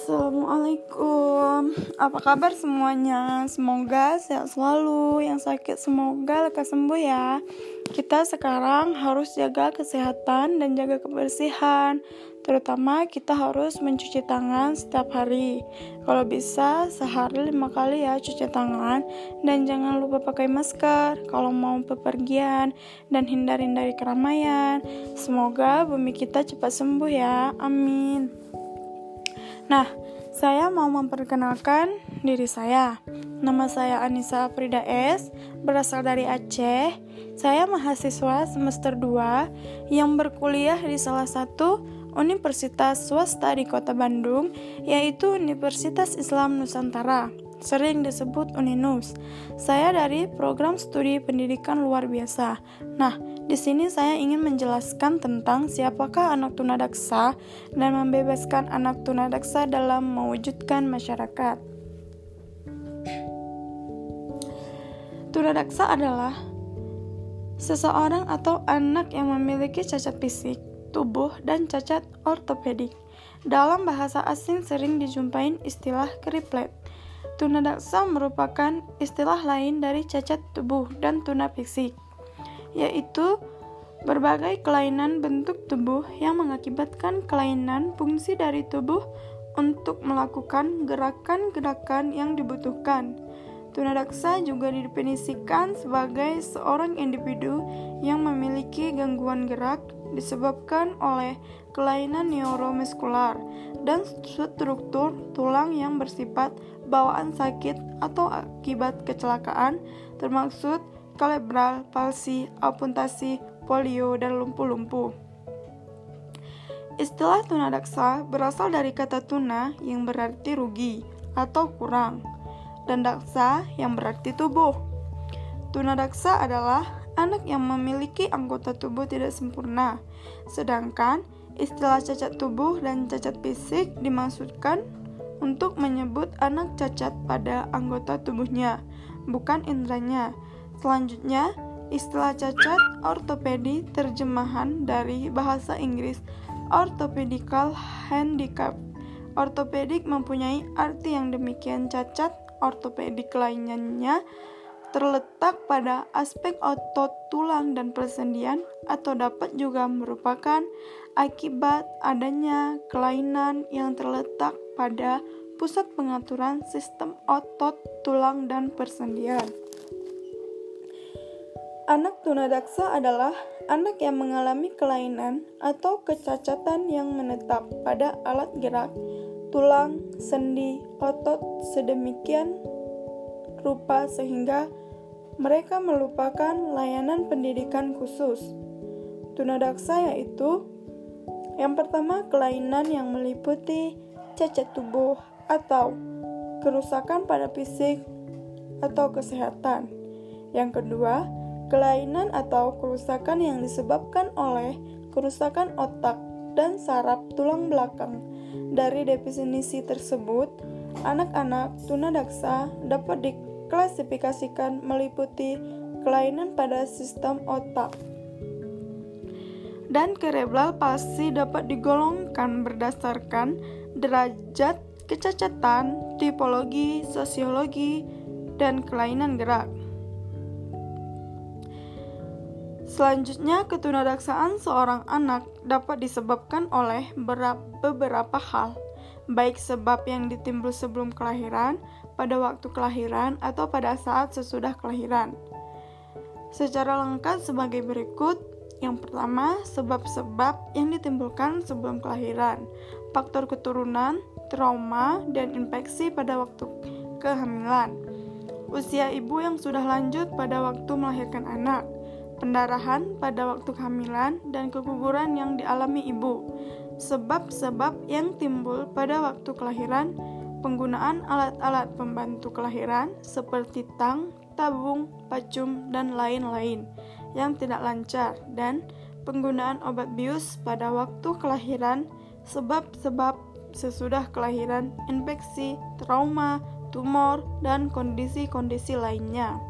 Assalamualaikum. Apa kabar semuanya? Semoga sehat selalu. Yang sakit semoga lekas sembuh ya. Kita sekarang harus jaga kesehatan dan jaga kebersihan. Terutama kita harus mencuci tangan setiap hari. Kalau bisa sehari lima kali ya cuci tangan. Dan jangan lupa pakai masker Kalau mau bepergian Dan hindari-hindari keramaian. Semoga bumi kita cepat sembuh ya. Amin Nah, saya mau memperkenalkan diri saya. Nama saya Anissa Frida S, berasal dari Aceh. Saya mahasiswa semester 2 yang berkuliah di salah satu universitas swasta di Kota Bandung, yaitu Universitas Islam Nusantara sering disebut Uninus. Saya dari program studi pendidikan luar biasa. Nah, di sini saya ingin menjelaskan tentang siapakah anak tunadaksa dan membebaskan anak tunadaksa dalam mewujudkan masyarakat. Tunadaksa adalah seseorang atau anak yang memiliki cacat fisik, tubuh, dan cacat ortopedik. Dalam bahasa asing sering dijumpai istilah kriplet Tunadaksa merupakan istilah lain dari cacat tubuh dan tuna fisik, yaitu berbagai kelainan bentuk tubuh yang mengakibatkan kelainan fungsi dari tubuh untuk melakukan gerakan-gerakan yang dibutuhkan. Tunadaksa juga didefinisikan sebagai seorang individu yang memiliki gangguan gerak disebabkan oleh kelainan neuromuskular dan struktur tulang yang bersifat bawaan sakit atau akibat kecelakaan, termasuk cerebral palsi, amputasi, polio, dan lumpuh-lumpuh. Istilah tunadaksa berasal dari kata tuna yang berarti rugi atau kurang, dan daksa yang berarti tubuh. Tunadaksa adalah anak yang memiliki anggota tubuh tidak sempurna, sedangkan istilah cacat tubuh dan cacat fisik dimaksudkan untuk menyebut anak cacat pada anggota tubuhnya, bukan indranya. Selanjutnya, istilah cacat ortopedi terjemahan dari bahasa Inggris orthopedical handicap. Ortopedik mempunyai arti yang demikian cacat ortopedik lainnya terletak pada aspek otot, tulang, dan persendian, atau dapat juga merupakan akibat adanya kelainan yang terletak pada pusat pengaturan sistem otot, tulang, dan persendian. Anak tunadaksa adalah anak yang mengalami kelainan atau kecacatan yang menetap pada alat gerak, tulang, sendi, otot sedemikian rupa sehingga mereka melupakan layanan pendidikan khusus. Tunadaksa yaitu yang pertama, kelainan yang meliputi cacat tubuh atau kerusakan pada fisik atau kesehatan. Yang kedua, kelainan atau kerusakan yang disebabkan oleh kerusakan otak dan saraf tulang belakang. Dari definisi tersebut, anak-anak tunadaksa dapat diklasifikasikan meliputi kelainan pada sistem otak dan cerebral palsy dapat digolongkan berdasarkan derajat kecacatan, tipologi, sosiologi, dan kelainan gerak. Selanjutnya, ketunadaksaan seorang anak dapat disebabkan oleh beberapa hal, baik sebab yang ditimbul sebelum kelahiran, pada waktu kelahiran, atau pada saat sesudah kelahiran. Secara lengkap sebagai berikut, yang pertama, sebab-sebab yang ditimbulkan sebelum kelahiran, faktor keturunan, trauma, dan infeksi pada waktu kehamilan, usia ibu yang sudah lanjut pada waktu melahirkan anak, pendarahan pada waktu kehamilan, dan keguguran yang dialami ibu. Sebab-sebab yang timbul pada waktu kelahiran, penggunaan alat-alat pembantu kelahiran seperti tang, tabung, pacum, dan lain-lain yang tidak lancar dan penggunaan obat bius pada waktu kelahiran, sebab-sebab sesudah kelahiran, infeksi, trauma, tumor, dan kondisi-kondisi lainnya.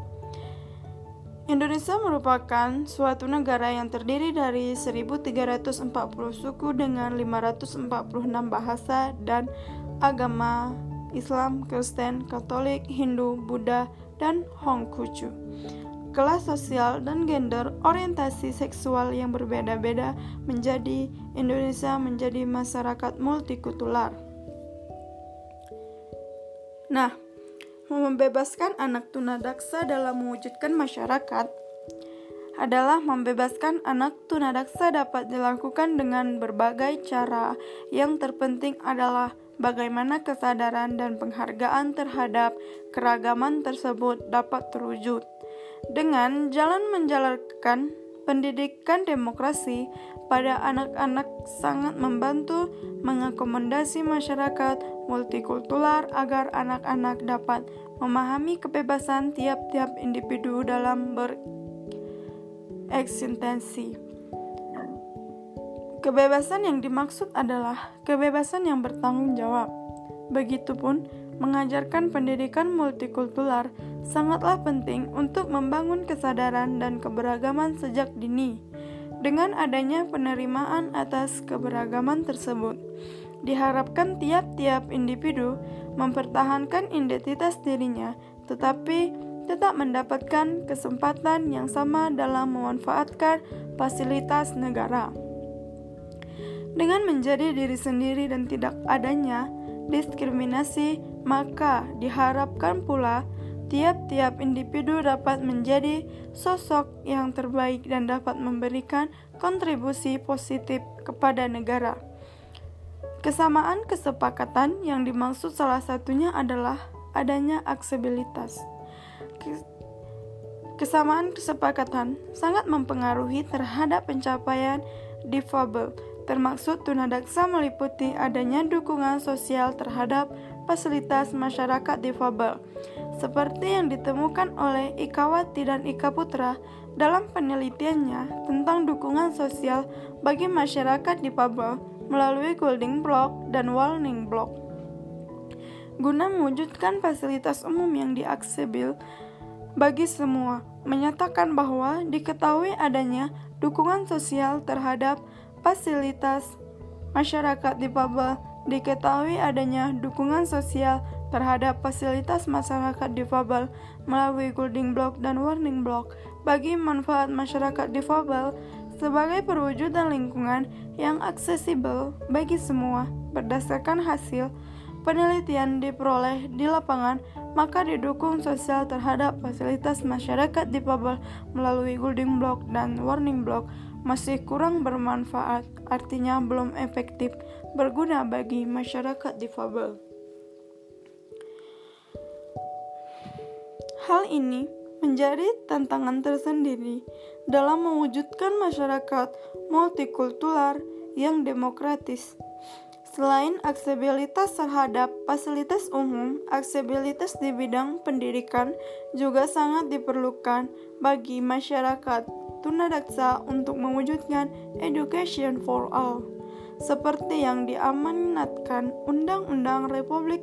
Indonesia merupakan suatu negara yang terdiri dari 1340 suku dengan 546 bahasa dan agama Islam, Kristen, Katolik, Hindu, Buddha, dan Hongkucu. Kelas sosial dan gender orientasi seksual yang berbeda-beda menjadi Indonesia menjadi masyarakat multikultural. Nah, membebaskan anak tunadaksa dalam mewujudkan masyarakat adalah membebaskan anak tunadaksa dapat dilakukan dengan berbagai cara. Yang terpenting adalah bagaimana kesadaran dan penghargaan terhadap keragaman tersebut dapat terwujud. Dengan jalan menjalankan pendidikan demokrasi pada anak-anak sangat membantu mengakomodasi masyarakat multikultural agar anak-anak dapat memahami kebebasan tiap-tiap individu dalam bereksistensi. Kebebasan yang dimaksud adalah kebebasan yang bertanggung jawab. Begitupun, mengajarkan pendidikan multikultural sangatlah penting untuk membangun kesadaran dan keberagaman sejak dini. Dengan adanya penerimaan atas keberagaman tersebut, diharapkan tiap-tiap individu mempertahankan identitas dirinya, tetapi tetap mendapatkan kesempatan yang sama dalam memanfaatkan fasilitas negara. Dengan menjadi diri sendiri dan tidak adanya diskriminasi, maka diharapkan pula tiap-tiap individu dapat menjadi sosok yang terbaik dan dapat memberikan kontribusi positif kepada negara. Kesamaan kesepakatan yang dimaksud salah satunya adalah adanya aksesibilitas. Kesamaan kesepakatan sangat mempengaruhi terhadap pencapaian difabel Termaksud tunadaksa meliputi adanya dukungan sosial terhadap fasilitas masyarakat difabel, seperti yang ditemukan oleh Ikawati dan Ika Putra dalam penelitiannya tentang dukungan sosial bagi masyarakat difabel melalui Golding Block dan Warning Block. Guna mewujudkan fasilitas umum yang diaksesibil bagi semua, menyatakan bahwa diketahui adanya dukungan sosial terhadap fasilitas masyarakat di Papua diketahui adanya dukungan sosial terhadap fasilitas masyarakat difabel melalui Golding Block dan Warning Block bagi manfaat masyarakat difabel sebagai perwujudan lingkungan yang aksesibel bagi semua berdasarkan hasil penelitian diperoleh di lapangan maka didukung sosial terhadap fasilitas masyarakat difabel melalui Golding Block dan Warning Block masih kurang bermanfaat, artinya belum efektif berguna bagi masyarakat difabel. Hal ini menjadi tantangan tersendiri dalam mewujudkan masyarakat multikultural yang demokratis. Selain aksesibilitas terhadap fasilitas umum, aksesibilitas di bidang pendidikan juga sangat diperlukan bagi masyarakat tunadaksa untuk mewujudkan education for all, seperti yang diamanatkan Undang-Undang Republik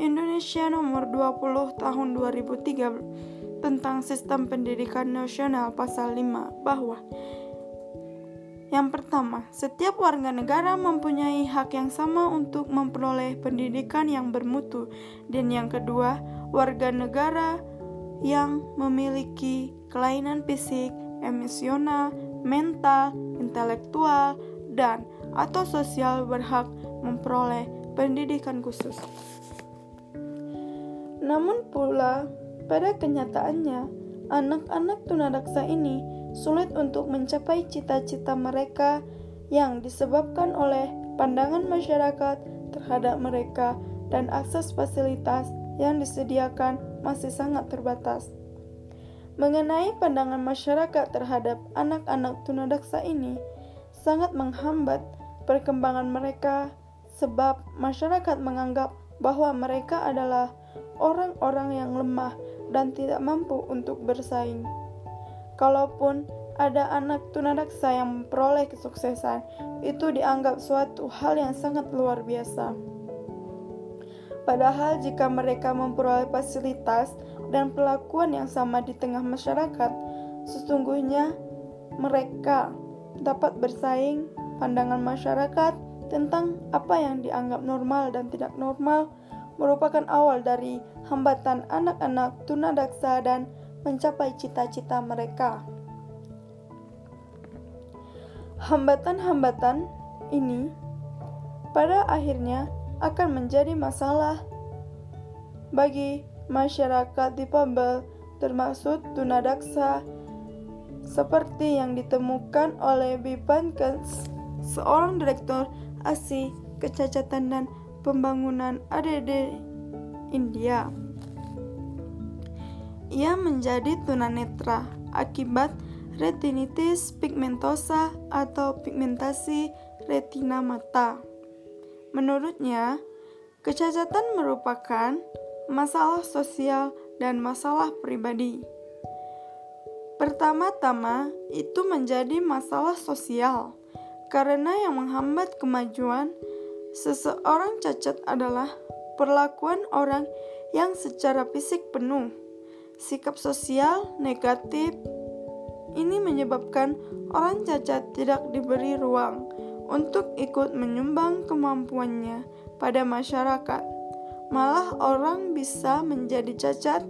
Indonesia Nomor 20 Tahun 2003 tentang Sistem Pendidikan Nasional Pasal 5 bahwa yang pertama, setiap warga negara mempunyai hak yang sama untuk memperoleh pendidikan yang bermutu, dan yang kedua, warga negara yang memiliki kelainan fisik emosional, mental, intelektual, dan atau sosial berhak memperoleh pendidikan khusus. Namun pula, pada kenyataannya, anak-anak tunadaksa ini sulit untuk mencapai cita-cita mereka yang disebabkan oleh pandangan masyarakat terhadap mereka dan akses fasilitas yang disediakan masih sangat terbatas. Mengenai pandangan masyarakat terhadap anak-anak tunadaksa ini sangat menghambat perkembangan mereka sebab masyarakat menganggap bahwa mereka adalah orang-orang yang lemah dan tidak mampu untuk bersaing. Kalaupun ada anak tunadaksa yang memperoleh kesuksesan, itu dianggap suatu hal yang sangat luar biasa. Padahal jika mereka memperoleh fasilitas dan perlakuan yang sama di tengah masyarakat, sesungguhnya mereka dapat bersaing, pandangan masyarakat tentang apa yang dianggap normal dan tidak normal merupakan awal dari hambatan anak-anak tunadaksa dan mencapai cita-cita mereka. Hambatan-hambatan ini pada akhirnya akan menjadi masalah bagi masyarakat difabel termasuk tunadaksa seperti yang ditemukan oleh Bipan Kens, seorang direktur ASI Kecacatan dan Pembangunan ADD India. Ia menjadi tunanetra akibat retinitis pigmentosa atau pigmentasi retina mata. Menurutnya, kecacatan merupakan masalah sosial dan masalah pribadi. Pertama-tama, itu menjadi masalah sosial karena yang menghambat kemajuan seseorang cacat adalah perlakuan orang yang secara fisik penuh. Sikap sosial negatif ini menyebabkan orang cacat tidak diberi ruang untuk ikut menyumbang kemampuannya pada masyarakat. Malah orang bisa menjadi cacat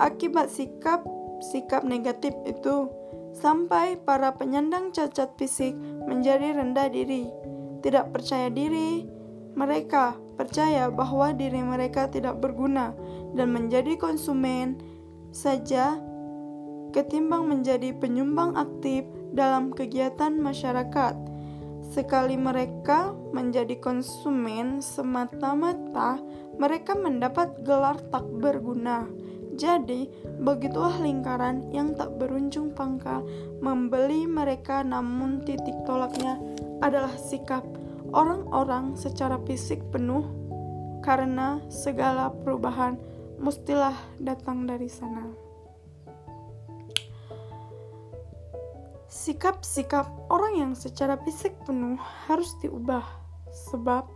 akibat sikap sikap negatif itu sampai para penyandang cacat fisik menjadi rendah diri, tidak percaya diri. Mereka percaya bahwa diri mereka tidak berguna dan menjadi konsumen saja ketimbang menjadi penyumbang aktif dalam kegiatan masyarakat. Sekali mereka menjadi konsumen semata-mata, mereka mendapat gelar tak berguna jadi, begitulah lingkaran yang tak berujung pangkal membeli mereka namun titik tolaknya adalah sikap orang-orang secara fisik penuh karena segala perubahan mustilah datang dari sana. Sikap-sikap orang yang secara fisik penuh harus diubah sebab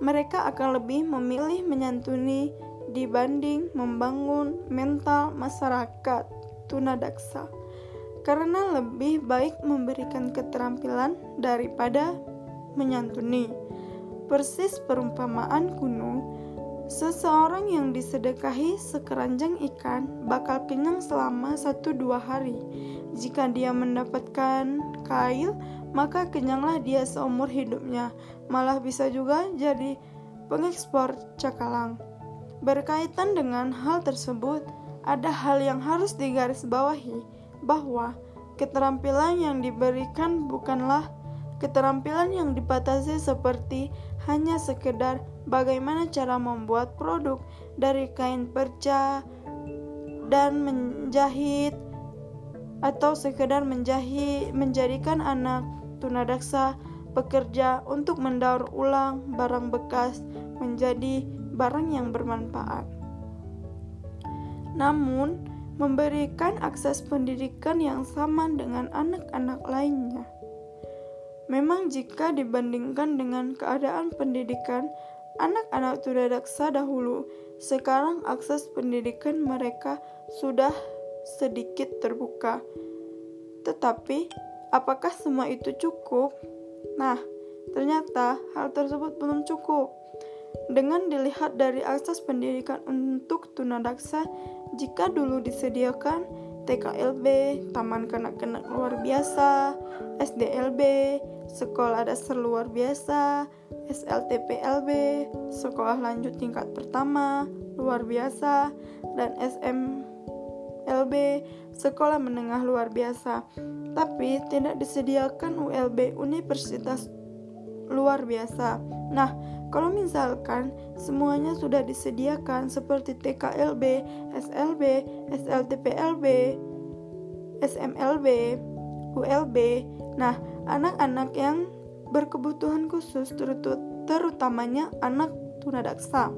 mereka akan lebih memilih menyantuni dibanding membangun mental masyarakat tunadaksa karena lebih baik memberikan keterampilan daripada menyantuni. Persis perumpamaan kuno, seseorang yang disedekahi sekeranjang ikan bakal kenyang selama satu dua hari. Jika dia mendapatkan kail, maka kenyanglah dia seumur hidupnya. Malah bisa juga jadi pengekspor cakalang. Berkaitan dengan hal tersebut, ada hal yang harus digarisbawahi bahwa keterampilan yang diberikan bukanlah keterampilan yang dibatasi seperti hanya sekedar bagaimana cara membuat produk dari kain perca dan menjahit atau sekedar menjahit menjadikan anak tunadaksa bekerja untuk mendaur ulang barang bekas menjadi barang yang bermanfaat. Namun, memberikan akses pendidikan yang sama dengan anak-anak lainnya. Memang jika dibandingkan dengan keadaan pendidikan anak-anak tudadaksa dahulu, sekarang akses pendidikan mereka sudah sedikit terbuka. Tetapi, apakah semua itu cukup? Nah, ternyata hal tersebut belum cukup. Dengan dilihat dari akses pendidikan untuk tunadaksa, jika dulu disediakan TKLB, Taman Kanak-Kanak Luar Biasa, SDLB, Sekolah Dasar Luar Biasa, SLTPLB, Sekolah Lanjut Tingkat Pertama, Luar Biasa, dan SMLB, Sekolah Menengah Luar Biasa. Tapi tidak disediakan ULB, Universitas Luar Biasa. Nah, kalau misalkan semuanya sudah disediakan seperti TKLB, SLB, SLTPLB, SMLB, ULB. Nah, anak-anak yang berkebutuhan khusus terutamanya anak tunadaksa.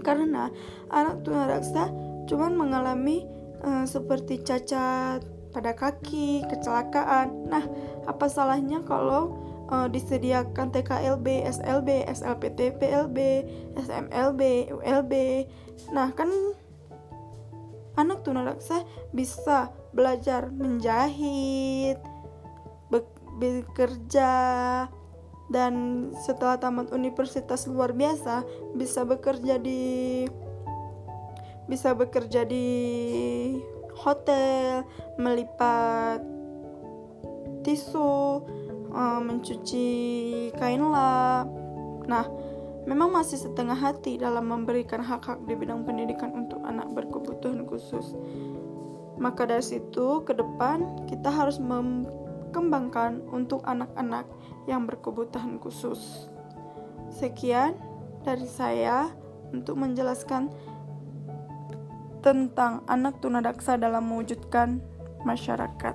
Karena anak tunadaksa cuma mengalami uh, seperti cacat pada kaki, kecelakaan. Nah, apa salahnya kalau uh, disediakan TKLB, SLB, SLPT, PLB, SMLB, ULB. Nah, kan anak tunadaksa bisa belajar menjahit, be bekerja, dan setelah tamat universitas luar biasa bisa bekerja di bisa bekerja di hotel, melipat tisu, eh, mencuci kain lap. Nah, memang masih setengah hati dalam memberikan hak-hak di bidang pendidikan untuk anak berkebutuhan khusus. Maka dari situ ke depan kita harus mengembangkan untuk anak-anak yang berkebutuhan khusus. Sekian dari saya untuk menjelaskan tentang anak tunadaksa dalam mewujudkan masyarakat.